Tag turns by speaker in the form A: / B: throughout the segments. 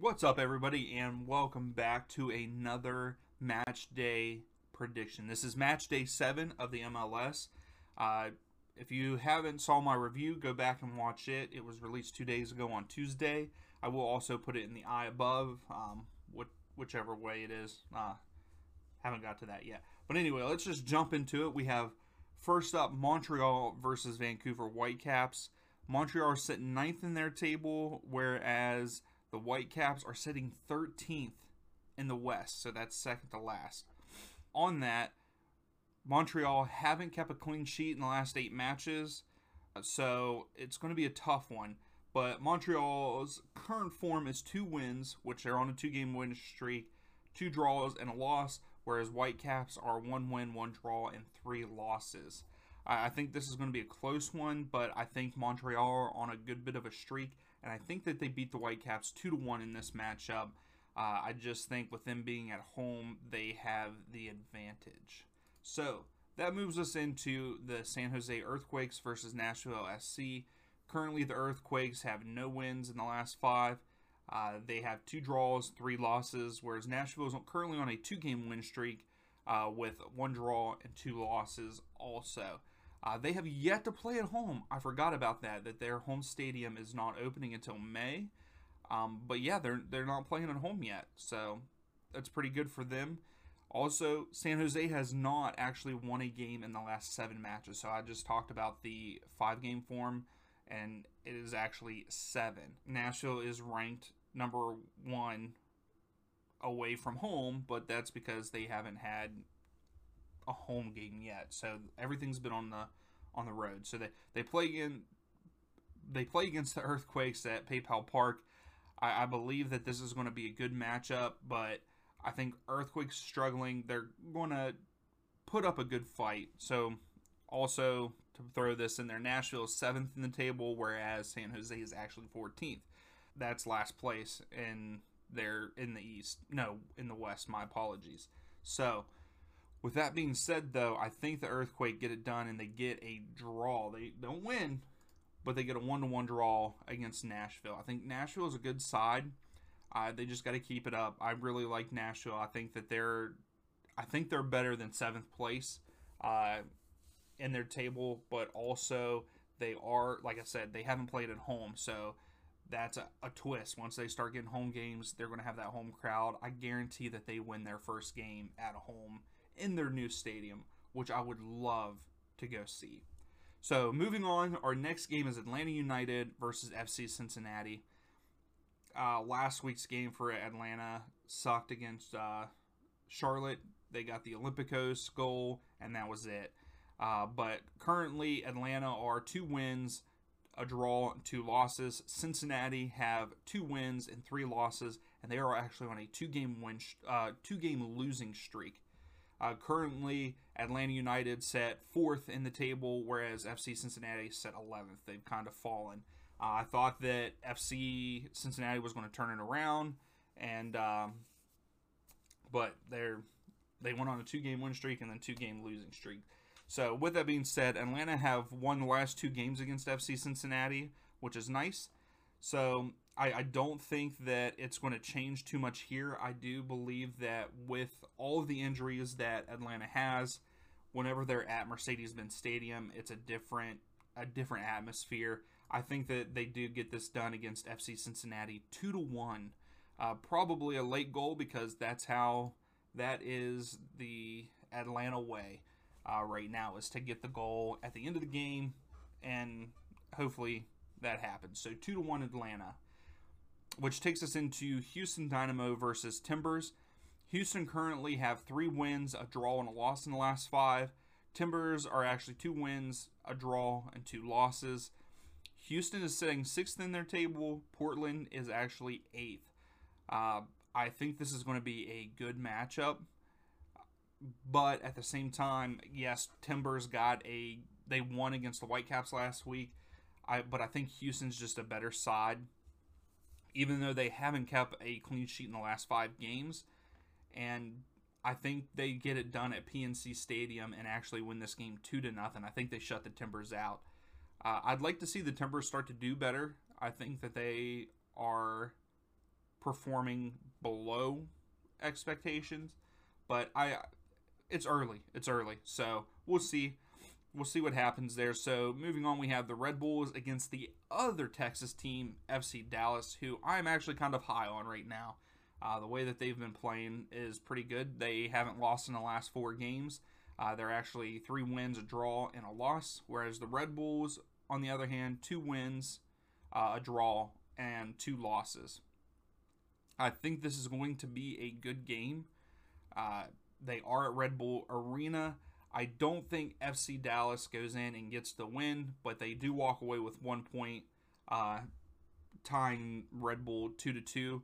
A: What's up, everybody, and welcome back to another match day prediction. This is match day seven of the MLS. Uh, if you haven't saw my review, go back and watch it. It was released two days ago on Tuesday. I will also put it in the eye above, um, what, whichever way it is. Uh, haven't got to that yet. But anyway, let's just jump into it. We have first up Montreal versus Vancouver Whitecaps. Montreal are sitting ninth in their table, whereas the Whitecaps are sitting 13th in the West, so that's second to last. On that, Montreal haven't kept a clean sheet in the last eight matches, so it's going to be a tough one. But Montreal's current form is two wins, which they're on a two game win streak, two draws, and a loss, whereas Whitecaps are one win, one draw, and three losses. I think this is going to be a close one, but I think Montreal are on a good bit of a streak and I think that they beat the Whitecaps two to one in this matchup. Uh, I just think with them being at home, they have the advantage. So that moves us into the San Jose Earthquakes versus Nashville SC. Currently, the Earthquakes have no wins in the last five. Uh, they have two draws, three losses, whereas Nashville is currently on a two-game win streak uh, with one draw and two losses also. Uh, they have yet to play at home. I forgot about that. That their home stadium is not opening until May. Um, but yeah, they're they're not playing at home yet, so that's pretty good for them. Also, San Jose has not actually won a game in the last seven matches. So I just talked about the five game form, and it is actually seven. Nashville is ranked number one away from home, but that's because they haven't had a home game yet. So everything's been on the on the road. So they they play in they play against the Earthquakes at PayPal Park. I, I believe that this is going to be a good matchup, but I think Earthquakes struggling. They're going to put up a good fight. So also to throw this in there, Nashville is seventh in the table, whereas San Jose is actually 14th. That's last place in there in the East. No, in the West. My apologies. So with that being said, though, I think the Earthquake get it done and they get a draw. They don't win, but they get a one to one draw against Nashville. I think Nashville is a good side. Uh, they just got to keep it up. I really like Nashville. I think that they're, I think they're better than seventh place uh, in their table, but also they are, like I said, they haven't played at home, so that's a, a twist. Once they start getting home games, they're going to have that home crowd. I guarantee that they win their first game at home in their new stadium, which I would love to go see. So moving on, our next game is Atlanta United versus FC Cincinnati. Uh, last week's game for Atlanta sucked against uh, Charlotte. They got the Olimpico goal, and that was it. Uh, but currently, Atlanta are two wins, a draw, two losses. Cincinnati have two wins and three losses, and they are actually on a two-game win, uh, two-game losing streak. Uh, currently, Atlanta United set fourth in the table, whereas FC Cincinnati set 11th. They've kind of fallen. Uh, I thought that FC Cincinnati was going to turn it around, and um, but they're they went on a two-game win streak and then two-game losing streak. So with that being said, Atlanta have won the last two games against FC Cincinnati, which is nice. So I, I don't think that it's going to change too much here. I do believe that with all of the injuries that Atlanta has, whenever they're at Mercedes-Benz Stadium, it's a different a different atmosphere. I think that they do get this done against FC Cincinnati two to one. Uh, probably a late goal because that's how that is the Atlanta way uh, right now is to get the goal at the end of the game, and hopefully that happens. So two to one Atlanta which takes us into Houston Dynamo versus Timbers. Houston currently have three wins, a draw, and a loss in the last five. Timbers are actually two wins, a draw, and two losses. Houston is sitting sixth in their table. Portland is actually eighth. Uh, I think this is going to be a good matchup, but at the same time, yes, Timbers got a they won against the Whitecaps last week. I but I think Houston's just a better side even though they haven't kept a clean sheet in the last five games. And I think they get it done at PNC Stadium and actually win this game two to nothing. I think they shut the Timbers out. Uh, I'd like to see the Timbers start to do better. I think that they are performing below expectations, but I it's early. It's early. So, we'll see. We'll see what happens there. So, moving on, we have the Red Bulls against the other Texas team, FC Dallas, who I'm actually kind of high on right now. Uh, the way that they've been playing is pretty good. They haven't lost in the last four games. Uh, they're actually three wins, a draw, and a loss. Whereas the Red Bulls, on the other hand, two wins, uh, a draw, and two losses. I think this is going to be a good game. Uh, they are at Red Bull Arena. I don't think FC Dallas goes in and gets the win, but they do walk away with one point, uh, tying Red Bull two to two.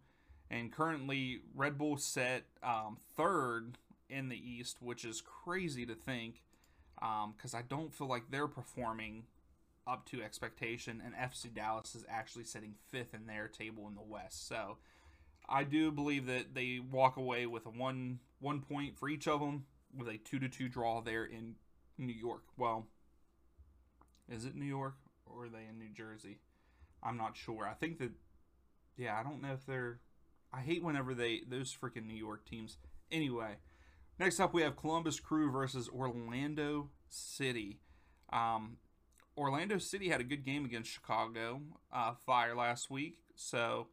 A: And currently, Red Bull set um, third in the East, which is crazy to think, because um, I don't feel like they're performing up to expectation. And FC Dallas is actually sitting fifth in their table in the West. So I do believe that they walk away with a one one point for each of them with a two to two draw there in New York. Well, is it New York or are they in New Jersey? I'm not sure. I think that yeah, I don't know if they're I hate whenever they those freaking New York teams. Anyway, next up we have Columbus Crew versus Orlando City. Um, Orlando City had a good game against Chicago uh, Fire last week, so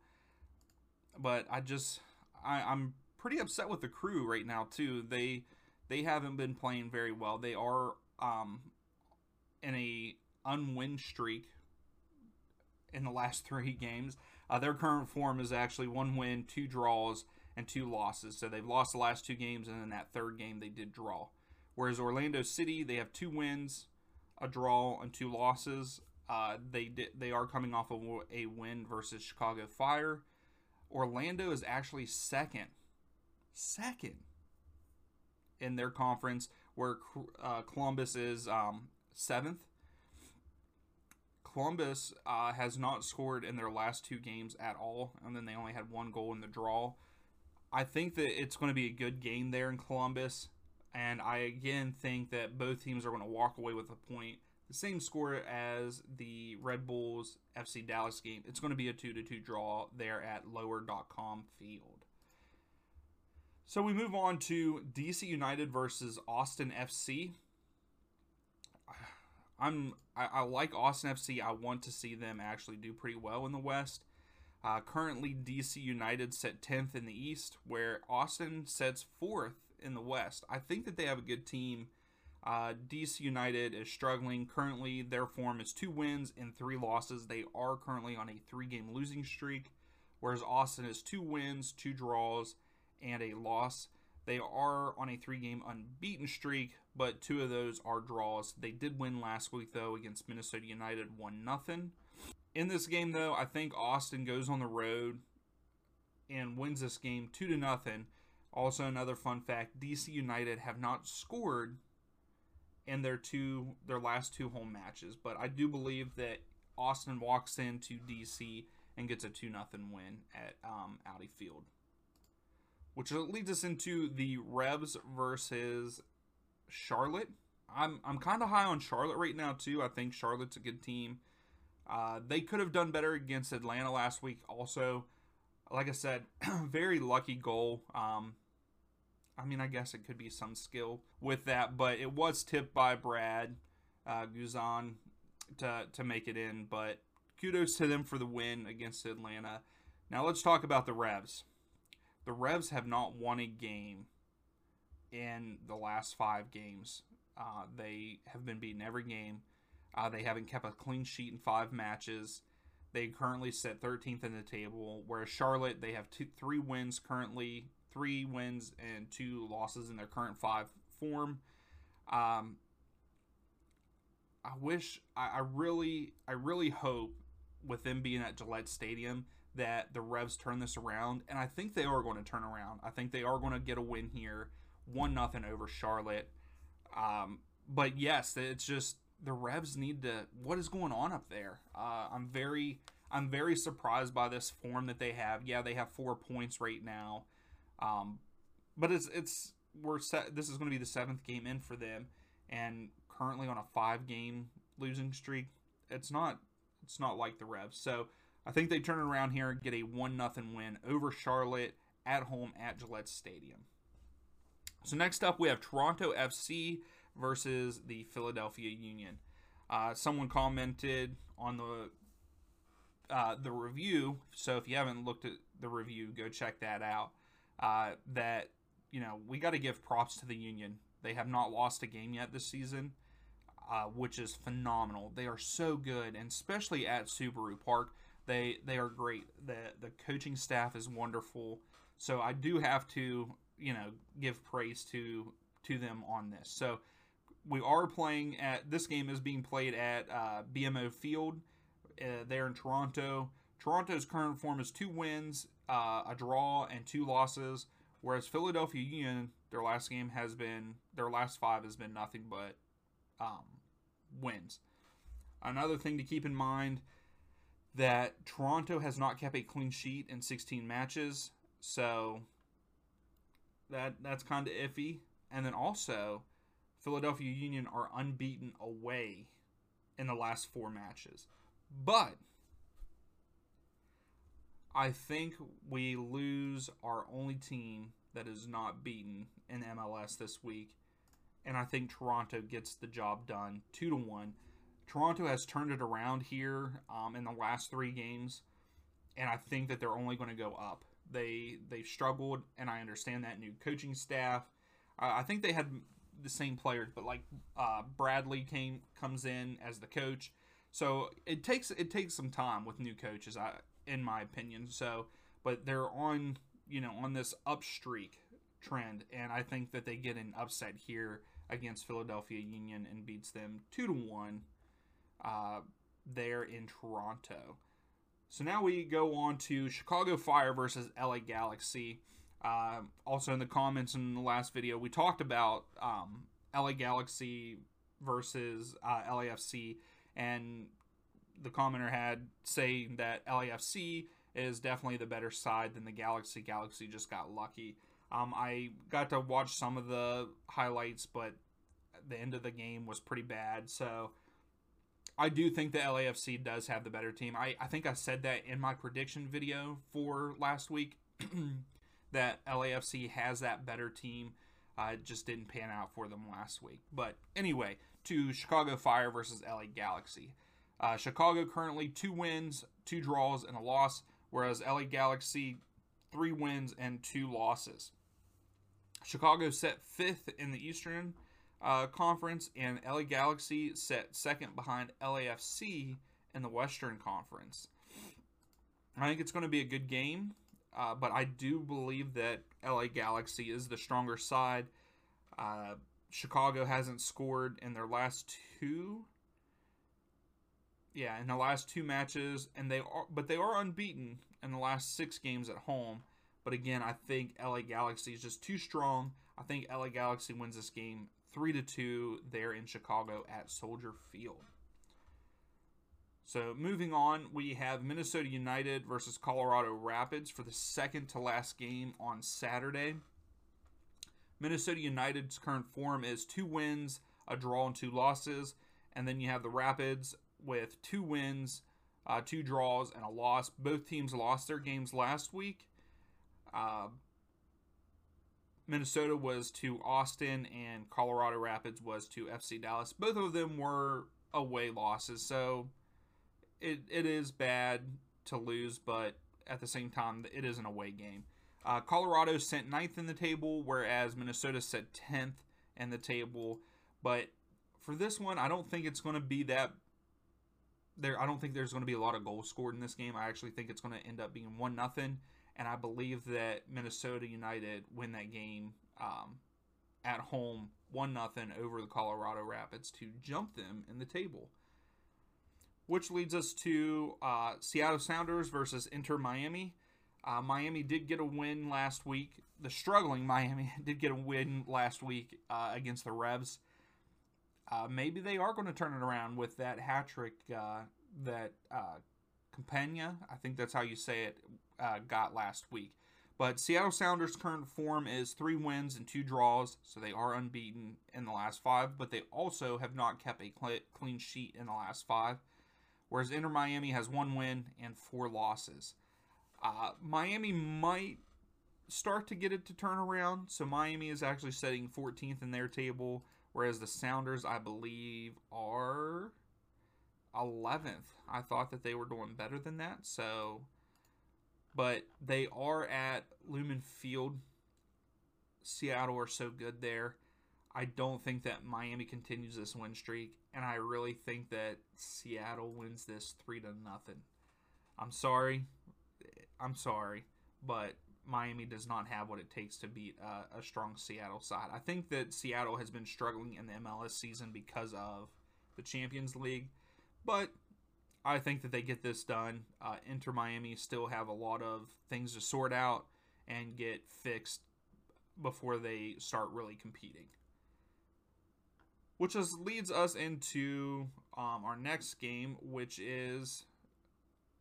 A: but I just I, I'm pretty upset with the crew right now too. They they haven't been playing very well. They are um, in a unwin streak in the last three games. Uh, their current form is actually one win, two draws, and two losses. So they've lost the last two games, and in that third game they did draw. Whereas Orlando City, they have two wins, a draw, and two losses. Uh, they did, they are coming off of a win versus Chicago Fire. Orlando is actually second, second in their conference, where uh, Columbus is um, seventh. Columbus uh, has not scored in their last two games at all, and then they only had one goal in the draw. I think that it's going to be a good game there in Columbus, and I again think that both teams are going to walk away with a point. The same score as the Red Bulls FC Dallas game. It's going to be a 2 to 2 draw there at lower.com field. So we move on to DC United versus Austin FC. I'm I, I, like Austin FC. I want to see them actually do pretty well in the West. Uh, currently, DC United set 10th in the East, where Austin sets fourth in the West. I think that they have a good team. Uh, DC United is struggling. Currently, their form is two wins and three losses. They are currently on a three game losing streak, whereas Austin is two wins, two draws, and a loss. They are on a three game unbeaten streak, but two of those are draws. They did win last week, though, against Minnesota United 1 0. In this game, though, I think Austin goes on the road and wins this game 2 to nothing. Also, another fun fact DC United have not scored in their two their last two home matches, but I do believe that Austin walks into DC and gets a 2 nothing win at um, Audi Field which leads us into the Revs versus Charlotte. I'm I'm kind of high on Charlotte right now too. I think Charlotte's a good team. Uh, they could have done better against Atlanta last week. Also, like I said, very lucky goal. Um, I mean, I guess it could be some skill with that, but it was tipped by Brad uh, Guzan to to make it in. But kudos to them for the win against Atlanta. Now let's talk about the Revs the Revs have not won a game in the last five games. Uh, they have been beaten every game. Uh, they haven't kept a clean sheet in five matches. They currently sit 13th in the table, whereas Charlotte they have two, three wins currently, three wins and two losses in their current five form. Um, I wish I, I really I really hope with them being at Gillette Stadium that the Revs turn this around, and I think they are going to turn around. I think they are going to get a win here, one nothing over Charlotte. Um, but yes, it's just the Revs need to. What is going on up there? Uh, I'm very, I'm very surprised by this form that they have. Yeah, they have four points right now, um, but it's it's we're set. This is going to be the seventh game in for them, and currently on a five game losing streak. It's not it's not like the Revs. So I think they turn around here and get a 1 0 win over Charlotte at home at Gillette Stadium. So next up, we have Toronto FC versus the Philadelphia Union. Uh, someone commented on the uh, the review. So if you haven't looked at the review, go check that out. Uh, that you know we got to give props to the Union. They have not lost a game yet this season, uh, which is phenomenal. They are so good, and especially at Subaru Park, they they are great. the The coaching staff is wonderful. So I do have to you know give praise to to them on this. So we are playing at this game is being played at uh, BMO Field uh, there in Toronto. Toronto's current form is two wins, uh, a draw, and two losses. Whereas Philadelphia Union, their last game has been their last five has been nothing but um, wins. Another thing to keep in mind that Toronto has not kept a clean sheet in 16 matches, so that that's kind of iffy. And then also, Philadelphia Union are unbeaten away in the last four matches. But I think we lose our only team that is not beaten in MLS this week. And I think Toronto gets the job done two to one. Toronto has turned it around here um, in the last three games, and I think that they're only going to go up. They they've struggled, and I understand that new coaching staff. Uh, I think they had the same players, but like uh, Bradley came comes in as the coach, so it takes it takes some time with new coaches, I in my opinion. So, but they're on you know on this up streak trend, and I think that they get an upset here against Philadelphia Union and beats them two to one uh, there in Toronto. So now we go on to Chicago Fire versus LA Galaxy. Uh, also in the comments in the last video, we talked about um, LA Galaxy versus uh, LAFC and the commenter had saying that LAFC is definitely the better side than the Galaxy. Galaxy just got lucky. Um, I got to watch some of the highlights, but the end of the game was pretty bad. So I do think the LAFC does have the better team. I, I think I said that in my prediction video for last week that LAFC has that better team. Uh, it just didn't pan out for them last week. But anyway, to Chicago Fire versus LA Galaxy. Uh, Chicago currently two wins, two draws, and a loss, whereas LA Galaxy three wins and two losses. Chicago set fifth in the Eastern uh, Conference, and LA Galaxy set second behind LAFC in the Western Conference. I think it's going to be a good game, uh, but I do believe that LA Galaxy is the stronger side. Uh, Chicago hasn't scored in their last two. Yeah, in the last two matches, and they are, but they are unbeaten in the last six games at home. But again, I think LA Galaxy is just too strong. I think LA Galaxy wins this game three to two there in Chicago at Soldier Field. So moving on, we have Minnesota United versus Colorado Rapids for the second to last game on Saturday. Minnesota United's current form is two wins, a draw, and two losses. And then you have the Rapids with two wins, uh, two draws, and a loss. Both teams lost their games last week. Uh, Minnesota was to Austin, and Colorado Rapids was to FC Dallas. Both of them were away losses, so it, it is bad to lose, but at the same time, it is an away game. Uh, Colorado sent ninth in the table, whereas Minnesota set 10th in the table. But for this one, I don't think it's going to be that. There, I don't think there's going to be a lot of goals scored in this game. I actually think it's going to end up being one nothing, and I believe that Minnesota United win that game um, at home one nothing over the Colorado Rapids to jump them in the table. Which leads us to uh, Seattle Sounders versus Inter Miami. Uh, Miami did get a win last week. The struggling Miami did get a win last week uh, against the Revs. Uh, maybe they are going to turn it around with that hat trick uh, that Campana, I think that's how you say it, uh, got last week. But Seattle Sounders' current form is three wins and two draws, so they are unbeaten in the last five, but they also have not kept a clean sheet in the last five whereas Inter Miami has one win and four losses. Uh, Miami might start to get it to turn around. So Miami is actually setting 14th in their table, whereas the Sounders, I believe, are 11th. I thought that they were doing better than that. So, but they are at Lumen Field. Seattle are so good there. I don't think that Miami continues this win streak, and I really think that Seattle wins this three to nothing. I'm sorry, I'm sorry, but Miami does not have what it takes to beat uh, a strong Seattle side. I think that Seattle has been struggling in the MLS season because of the Champions League, but I think that they get this done. Uh, Inter Miami still have a lot of things to sort out and get fixed before they start really competing. Which is, leads us into um, our next game, which is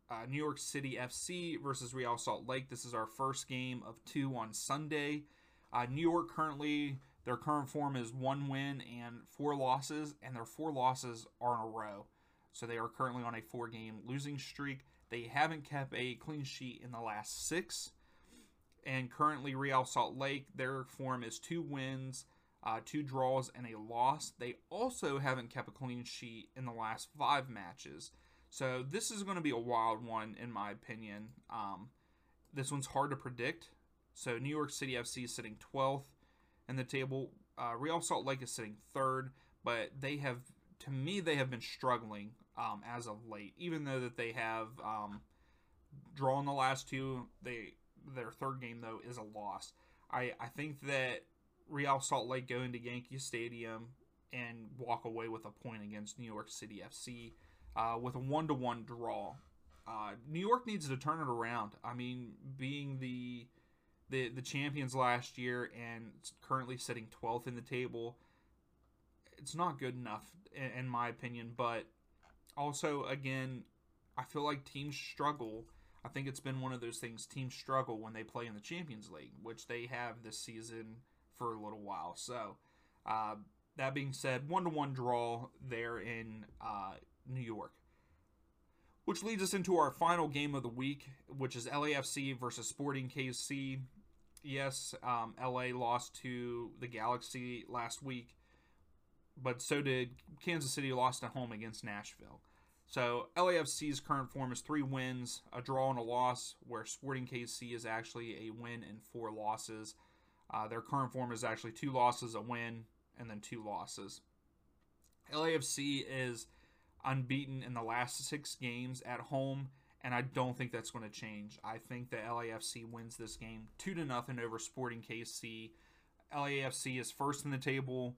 A: uh, New York City FC versus Real Salt Lake. This is our first game of two on Sunday. Uh, New York currently, their current form is one win and four losses, and their four losses are in a row. So they are currently on a four game losing streak. They haven't kept a clean sheet in the last six. And currently, Real Salt Lake, their form is two wins, uh, two draws, and a loss. They also haven't kept a clean sheet in the last five matches. So this is going to be a wild one, in my opinion. Um, this one's hard to predict. So New York City FC is sitting 12th in the table. Uh, Real Salt Lake is sitting third, but they have, to me, they have been struggling um, as of late. Even though that they have um, drawn the last two, they their third game though is a loss. I I think that Real Salt Lake go into Yankee Stadium and walk away with a point against New York City FC uh, with a one to one draw. Uh, New York needs to turn it around. I mean, being the the the champions last year and currently sitting 12th in the table, it's not good enough in, in my opinion. But also, again, I feel like teams struggle. I think it's been one of those things teams struggle when they play in the Champions League, which they have this season for a little while. So, uh, that being said, one to one draw there in uh, New York. Which leads us into our final game of the week, which is LAFC versus Sporting KC. Yes, um, LA lost to the Galaxy last week, but so did Kansas City lost at home against Nashville. So LAFC's current form is three wins, a draw, and a loss, where Sporting KC is actually a win and four losses. Uh, their current form is actually two losses, a win, and then two losses. LAFC is unbeaten in the last six games at home, and I don't think that's going to change. I think that LAFC wins this game two to nothing over Sporting KC. LAFC is first in the table.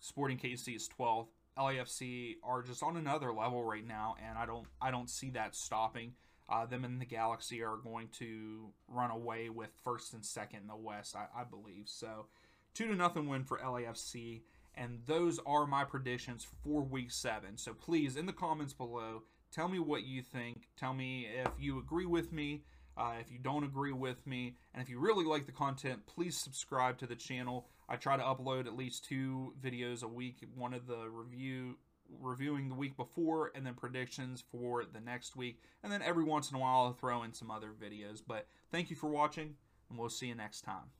A: Sporting KC is 12th. LAFC are just on another level right now, and I don't I don't see that stopping. Uh, them and the Galaxy are going to run away with first and second in the West, I, I believe. So, two to nothing win for LAFC. And those are my predictions for week seven. So please, in the comments below, tell me what you think. Tell me if you agree with me, uh, if you don't agree with me. And if you really like the content, please subscribe to the channel. I try to upload at least two videos a week. One of the review reviewing the week before and then predictions for the next week. And then every once in a while I'll throw in some other videos. But thank you for watching and we'll see you next time.